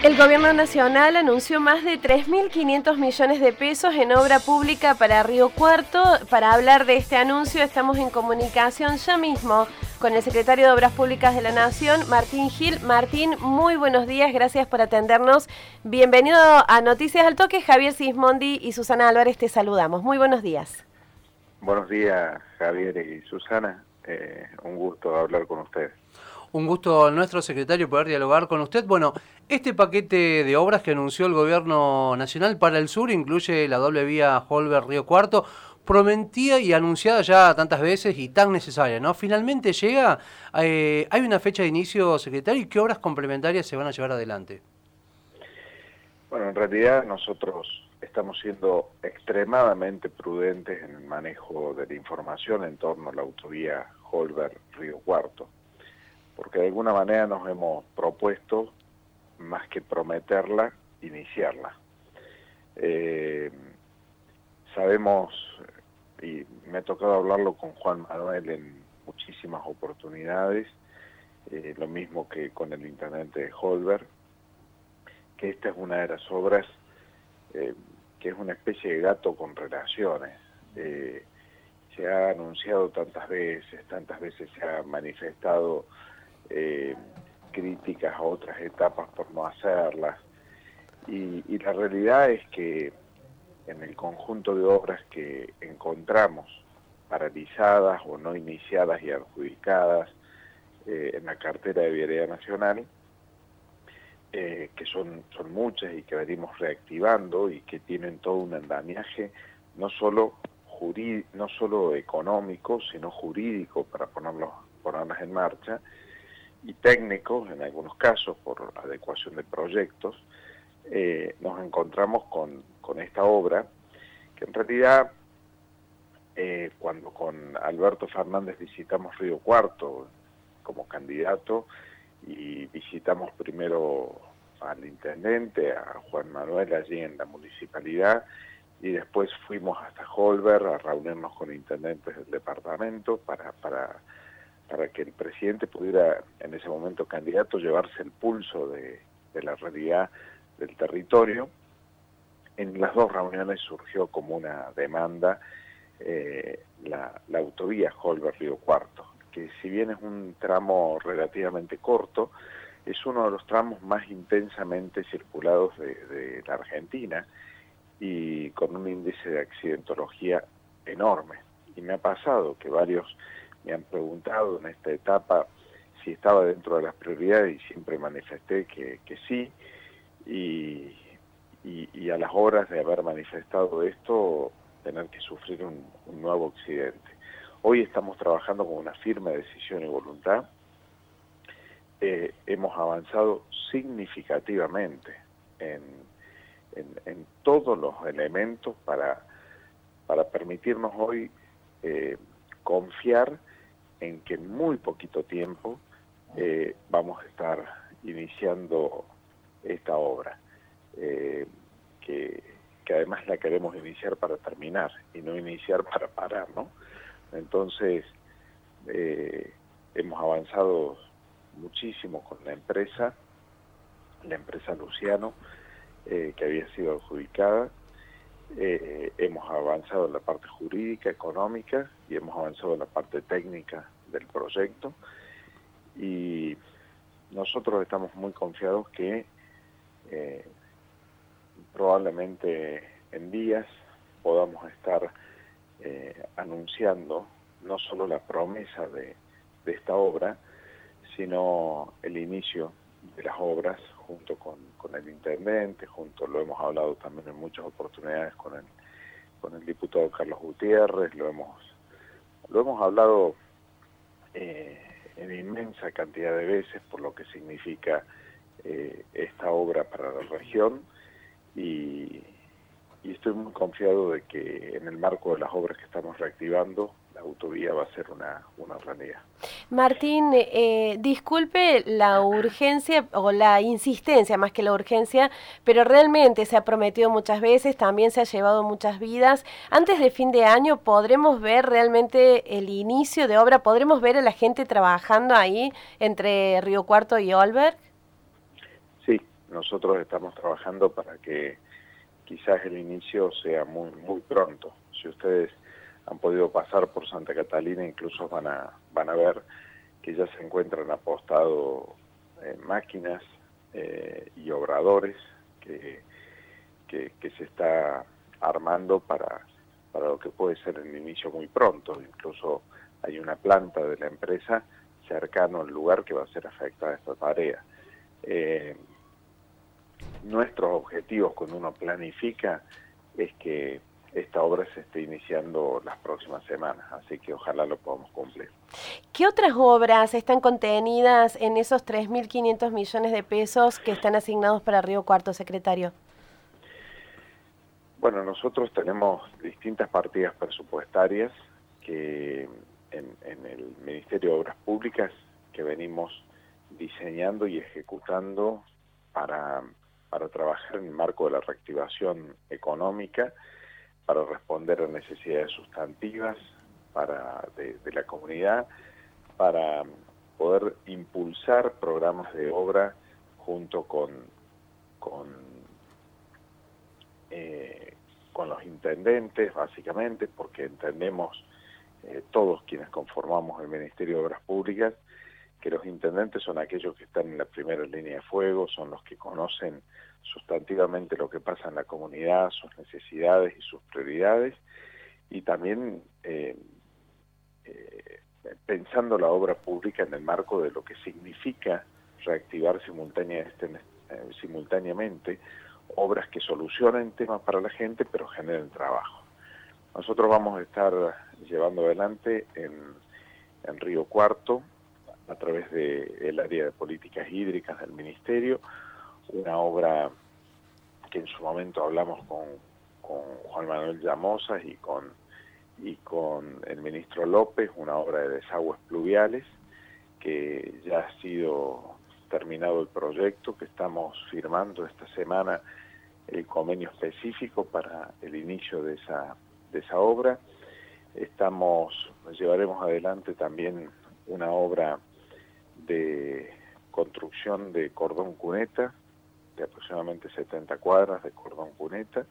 El Gobierno Nacional anunció más de 3.500 millones de pesos en obra pública para Río Cuarto. Para hablar de este anuncio estamos en comunicación ya mismo con el secretario de Obras Públicas de la Nación, Martín Gil. Martín, muy buenos días, gracias por atendernos. Bienvenido a Noticias al Toque. Javier Sismondi y Susana Álvarez te saludamos. Muy buenos días. Buenos días, Javier y Susana. Eh, un gusto hablar con ustedes. Un gusto nuestro secretario poder dialogar con usted. Bueno, este paquete de obras que anunció el gobierno nacional para el sur incluye la doble vía Holber-Río Cuarto, prometida y anunciada ya tantas veces y tan necesaria, ¿no? Finalmente llega, eh, ¿hay una fecha de inicio, secretario, y qué obras complementarias se van a llevar adelante? Bueno, en realidad nosotros estamos siendo extremadamente prudentes en el manejo de la información en torno a la autovía Holber-Río Cuarto porque de alguna manera nos hemos propuesto, más que prometerla, iniciarla. Eh, sabemos, y me ha tocado hablarlo con Juan Manuel en muchísimas oportunidades, eh, lo mismo que con el intendente de Holberg, que esta es una de las obras eh, que es una especie de gato con relaciones. se ha anunciado tantas veces, tantas veces se ha manifestado eh, críticas a otras etapas por no hacerlas. Y, la realidad es que en el conjunto de obras que encontramos paralizadas o no iniciadas y adjudicadas eh, en la cartera de Vialidad Nacional, eh, que son, son muchas y que venimos reactivando y que tienen todo un andamiaje no solo, no solo económico, sino jurídico para ponerlos, ponerlas en marcha, y técnicos, en algunos casos por adecuación de proyectos, eh, nos encontramos con, con, esta obra, que en realidad eh, cuando con Alberto Fernández visitamos Río Cuarto como candidato y visitamos primero al intendente, a Juan Manuel allí en la municipalidad, y después fuimos hasta Holber a reunirnos con intendentes del departamento para, para para que el presidente pudiera, en ese momento candidato, llevarse el pulso de, la realidad del territorio. En las dos reuniones surgió como una demanda eh, la, autovía Holber-Río Cuarto, que si bien es un tramo relativamente corto, es uno de los tramos más intensamente circulados de, de la Argentina y con un índice de accidentología enorme. Y me ha pasado que varios me han preguntado en esta etapa si estaba dentro de las prioridades y siempre manifesté que, sí. Y, a las horas de haber manifestado esto, tener que sufrir un, nuevo accidente. Hoy estamos trabajando con una firme decisión y voluntad. Eh, hemos avanzado significativamente en, todos los elementos para, para permitirnos hoy eh, confiar en que en muy poquito tiempo eh, vamos a estar iniciando esta obra, eh, que, además la queremos iniciar para terminar y no iniciar para parar, ¿no? Entonces, eh, hemos avanzado muchísimo con la empresa, la empresa Luciano, que había sido adjudicada, eh, hemos avanzado en la parte jurídica, económica y hemos avanzado en la parte técnica del proyecto. Y nosotros estamos muy confiados que eh, probablemente en días podamos estar eh, anunciando no solo la promesa de esta obra, sino el inicio de las obras junto con, el intendente, junto, lo hemos hablado también en muchas oportunidades con el, con el diputado Carlos Gutiérrez, lo hemos, lo hemos hablado eh, en inmensa cantidad de veces por lo que significa eh, esta obra para la región y estoy muy confiado de que en el marco de las obras que estamos reactivando la autovía va a ser una, una realidad. Martín, eh, disculpe la urgencia o la insistencia más que la urgencia, pero realmente se ha prometido muchas veces, también se ha llevado muchas vidas. Antes de fin de año podremos ver realmente el inicio de obra, podremos ver a la gente trabajando ahí entre Río Cuarto y Olberg. Sí, nosotros estamos trabajando para que quizás el inicio sea muy, muy pronto. Si ustedes han podido pasar por Santa Catalina, incluso van a, van a ver que ya se encuentran apostados máquinas eh, y obradores que, que, que, se está armando para, para lo que puede ser el inicio muy pronto. Incluso hay una planta de la empresa cercano al lugar que va a ser afectada esta tarea. Eh, nuestros objetivos cuando uno planifica es que esta obra se esté iniciando las próximas semanas, así que ojalá lo podamos cumplir. ¿Qué otras obras están contenidas en esos 3.500 millones de pesos que están asignados para Río Cuarto, secretario? Bueno, nosotros tenemos distintas partidas presupuestarias que en, en el Ministerio de Obras Públicas que venimos diseñando y ejecutando para, para trabajar en el marco de la reactivación económica, para responder a necesidades sustantivas para, de, la comunidad, para poder impulsar programas de obra junto con, con, eh, con los intendentes, básicamente, porque entendemos eh, todos quienes conformamos el Ministerio de Obras Públicas, que los intendentes son aquellos que están en la primera línea de fuego, son los que conocen sustantivamente lo que pasa en la comunidad, sus necesidades y sus prioridades, y también eh, eh, pensando la obra pública en el marco de lo que significa reactivar simultáneamente, eh, simultáneamente obras que solucionen temas para la gente, pero generen trabajo. Nosotros vamos a estar llevando adelante en Río Cuarto, a través del área de políticas hídricas del Ministerio, una obra que en su momento hablamos con, Juan Manuel Llamosa y con, y con el ministro López, una obra de desagües pluviales, que ya ha sido terminado el proyecto, que estamos firmando esta semana el convenio específico para el inicio de esa, de esa obra. Estamos, llevaremos adelante también una obra de construcción de cordón cuneta, de aproximadamente 70 cuadras de cordón cuneta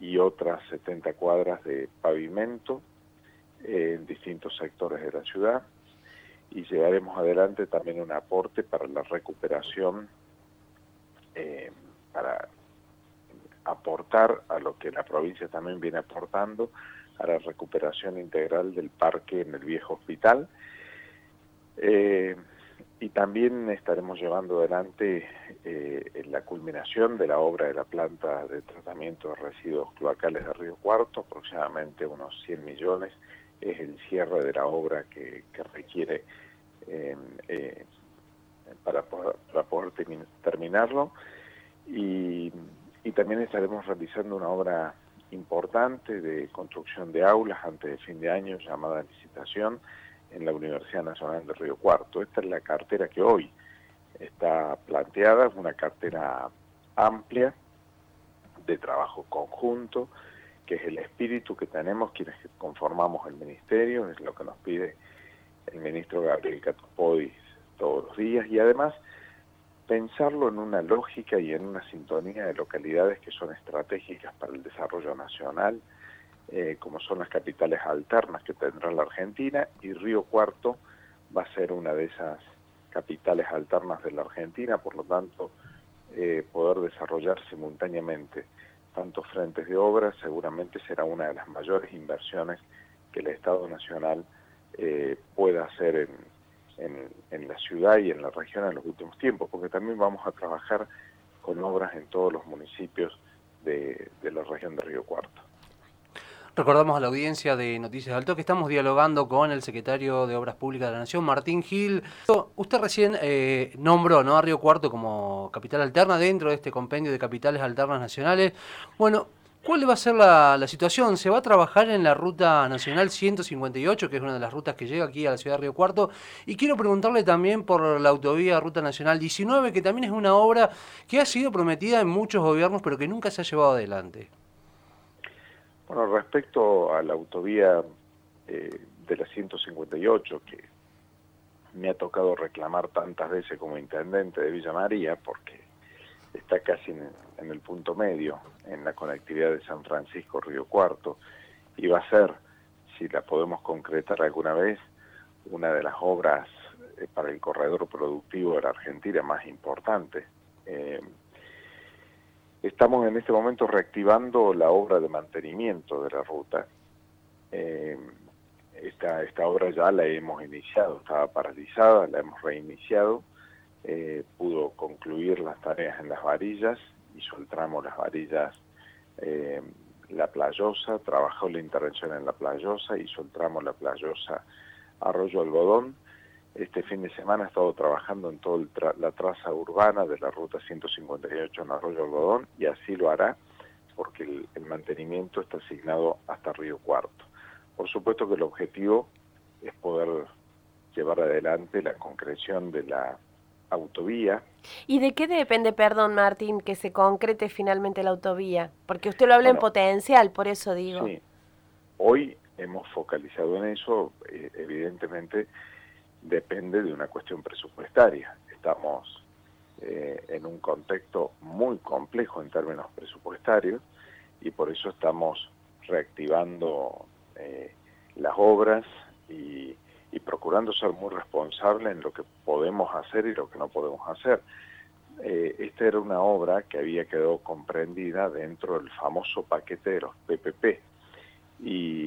y otras 70 cuadras de pavimento en distintos sectores de la ciudad y llevaremos adelante también un aporte para la recuperación, eh, para aportar a lo que la provincia también viene aportando, a la recuperación integral del parque en el viejo hospital. Eh, y también estaremos llevando adelante eh, la culminación de la obra de la planta de tratamiento de residuos cloacales de Río Cuarto, aproximadamente unos 100 millones, es el cierre de la obra que, requiere eh, para, poder, para poder terminarlo. Y, y también estaremos realizando una obra importante de construcción de aulas antes de fin de año llamada licitación, en la Universidad Nacional de Río Cuarto. Esta es la cartera que hoy está planteada, es una cartera amplia de trabajo conjunto, que es el espíritu que tenemos quienes conformamos el ministerio, es lo que nos pide el ministro Gabriel Catopodis todos los días y además pensarlo en una lógica y en una sintonía de localidades que son estratégicas para el desarrollo nacional, eh, como son las capitales alternas que tendrá la Argentina, y Río Cuarto va a ser una de esas capitales alternas de la Argentina, por lo tanto, eh, poder desarrollar simultáneamente tantos frentes de obras seguramente será una de las mayores inversiones que el Estado Nacional eh, pueda hacer en, la ciudad y en la región en los últimos tiempos, porque también vamos a trabajar con obras en todos los municipios de la región de Río Cuarto. Recordamos a la audiencia de Noticias Alto que estamos dialogando con el secretario de Obras Públicas de la Nación, Martín Gil. Usted recién eh, nombró ¿no? a Río Cuarto como capital alterna dentro de este compendio de capitales alternas nacionales. Bueno, ¿cuál va a ser la, situación? ¿Se va a trabajar en la ruta nacional 158, que es una de las rutas que llega aquí a la ciudad de Río Cuarto? Y quiero preguntarle también por la autovía Ruta Nacional 19, que también es una obra que ha sido prometida en muchos gobiernos, pero que nunca se ha llevado adelante. Bueno, respecto a la autovía eh, de la 158, que me ha tocado reclamar tantas veces como intendente de Villa María, porque está casi en, el punto medio, en la conectividad de San Francisco-Río Cuarto, y va a ser, si la podemos concretar alguna vez, una de las obras eh, para el corredor productivo de la Argentina más importante. Eh, estamos en este momento reactivando la obra de mantenimiento de la ruta. Eh, esta, esta obra ya la hemos iniciado, estaba paralizada, la hemos reiniciado, pudo concluir las tareas en las varillas, hizo el las varillas La Playosa, trabajó la intervención en La Playosa, hizo el La Playosa Arroyo Algodón, este fin de semana ha estado trabajando en toda la traza urbana de la ruta 158 en Arroyo Algodón y así lo hará porque el, mantenimiento está asignado hasta Río Cuarto. Por supuesto que el objetivo es poder llevar adelante la concreción de la autovía. ¿Y de qué depende, perdón Martín, que se concrete finalmente la autovía? Porque usted lo habla en potencial, por eso digo. Sí, hoy hemos focalizado en eso, eh, evidentemente depende de una cuestión presupuestaria. Estamos eh, en un contexto muy complejo en términos presupuestarios y por eso estamos reactivando eh, las obras y, procurando ser muy responsables en lo que podemos hacer y lo que no podemos hacer. Eh, esta era una obra que había quedado comprendida dentro del famoso paquete de los PPP y, y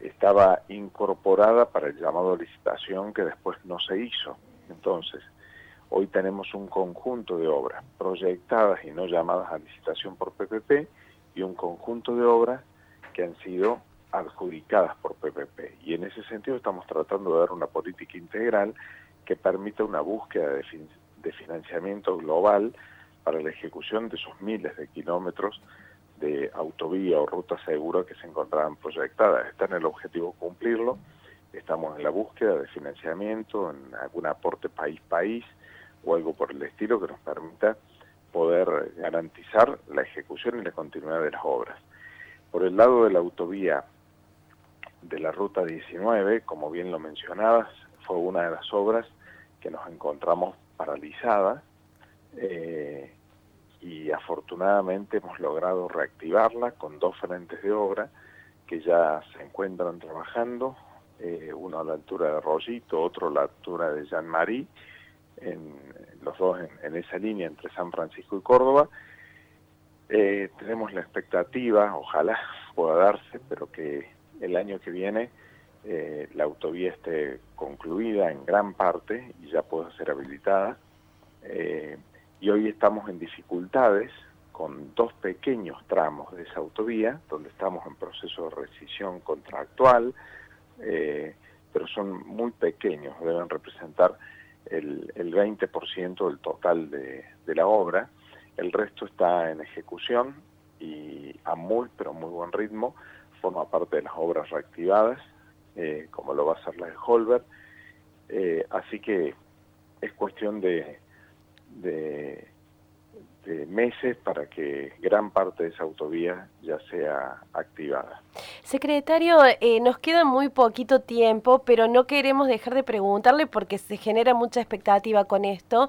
estaba incorporada para el llamado licitación que después no se hizo. Entonces, hoy tenemos un conjunto de obras proyectadas y no llamadas a licitación por PPP y un conjunto de obras que han sido adjudicadas por PPP. Y en ese sentido estamos tratando de dar una política integral que permita una búsqueda de, de financiamiento global para la ejecución de esos miles de kilómetros de autovía o ruta segura que se encontraban proyectadas. Está en el objetivo cumplirlo, estamos en la búsqueda de financiamiento, en algún aporte país-país o algo por el estilo que nos permita poder garantizar la ejecución y la continuidad de las obras. Por el lado de la autovía de la Ruta 19, como bien lo mencionabas, fue una de las obras que nos encontramos paralizada. Eh, y afortunadamente hemos logrado reactivarla con dos frentes de obra que ya se encuentran trabajando, eh, uno a la altura de Rollito, otro a la altura de Jean Marie, los dos en, esa línea entre San Francisco y Córdoba. Eh, tenemos la expectativa, ojalá pueda darse, pero que el año que viene eh, la autovía esté concluida en gran parte y ya pueda ser habilitada y hoy estamos en dificultades con dos pequeños tramos de esa autovía, donde estamos en proceso de rescisión contractual, eh, pero son muy pequeños, deben representar el, el 20% del total de, la obra. El resto está en ejecución y a muy, pero muy buen ritmo, forma parte de las obras reactivadas, eh, como lo va a hacer la de Holber. Eh, así que es cuestión de, de, meses para que gran parte de esa autovía ya sea activada. Secretario, eh, nos queda muy poquito tiempo, pero no queremos dejar de preguntarle porque se genera mucha expectativa con esto.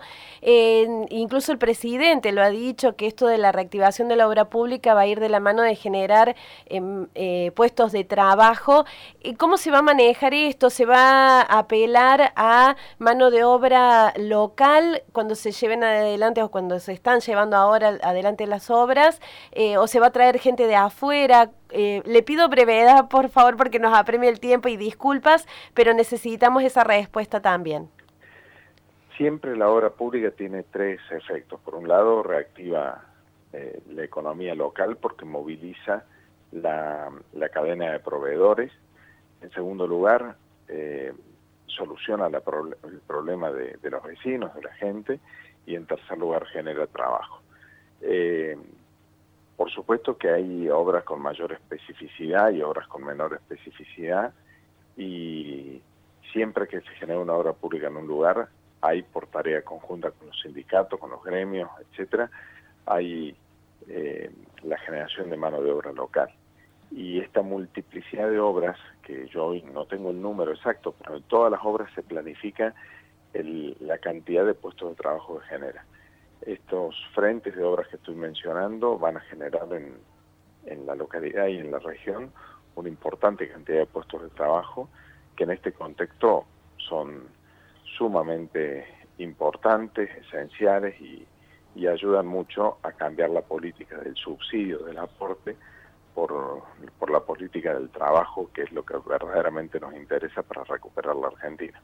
incluso el presidente lo ha dicho que esto de la reactivación de la obra pública va a ir de la mano de generar em, eh, puestos de trabajo. ¿Cómo se va a manejar esto? ¿Se va a apelar a mano de obra local cuando se lleven adelante o cuando se están llevando ahora adelante las obras? Eh, ¿O se va a traer gente de afuera? Eh, le pido brevedad, por favor, porque nos apremia el tiempo y disculpas, pero necesitamos esa respuesta también. Siempre la obra pública tiene tres efectos. Por un lado, reactiva eh, la economía local porque moviliza la, cadena de proveedores. En segundo lugar, eh, soluciona el problema de, los vecinos, de la gente. Y en tercer lugar, genera trabajo. Por supuesto que hay obras con mayor especificidad y obras con menor especificidad y siempre que se genera una obra pública en un lugar, hay por tarea conjunta con los sindicatos, con los gremios, etcétera, hay eh, la generación de mano de obra local. Y esta multiplicidad de obras, que yo hoy no tengo el número exacto, pero en todas las obras se planifica la cantidad de puestos de trabajo que genera. Estos frentes de obras que estoy mencionando van a generar en, en la localidad y en la región una importante cantidad de puestos de trabajo que en este contexto son sumamente importantes, esenciales y, y ayudan mucho a cambiar la política del subsidio, del aporte, por, por la política del trabajo, que es lo que verdaderamente nos interesa para recuperar la Argentina.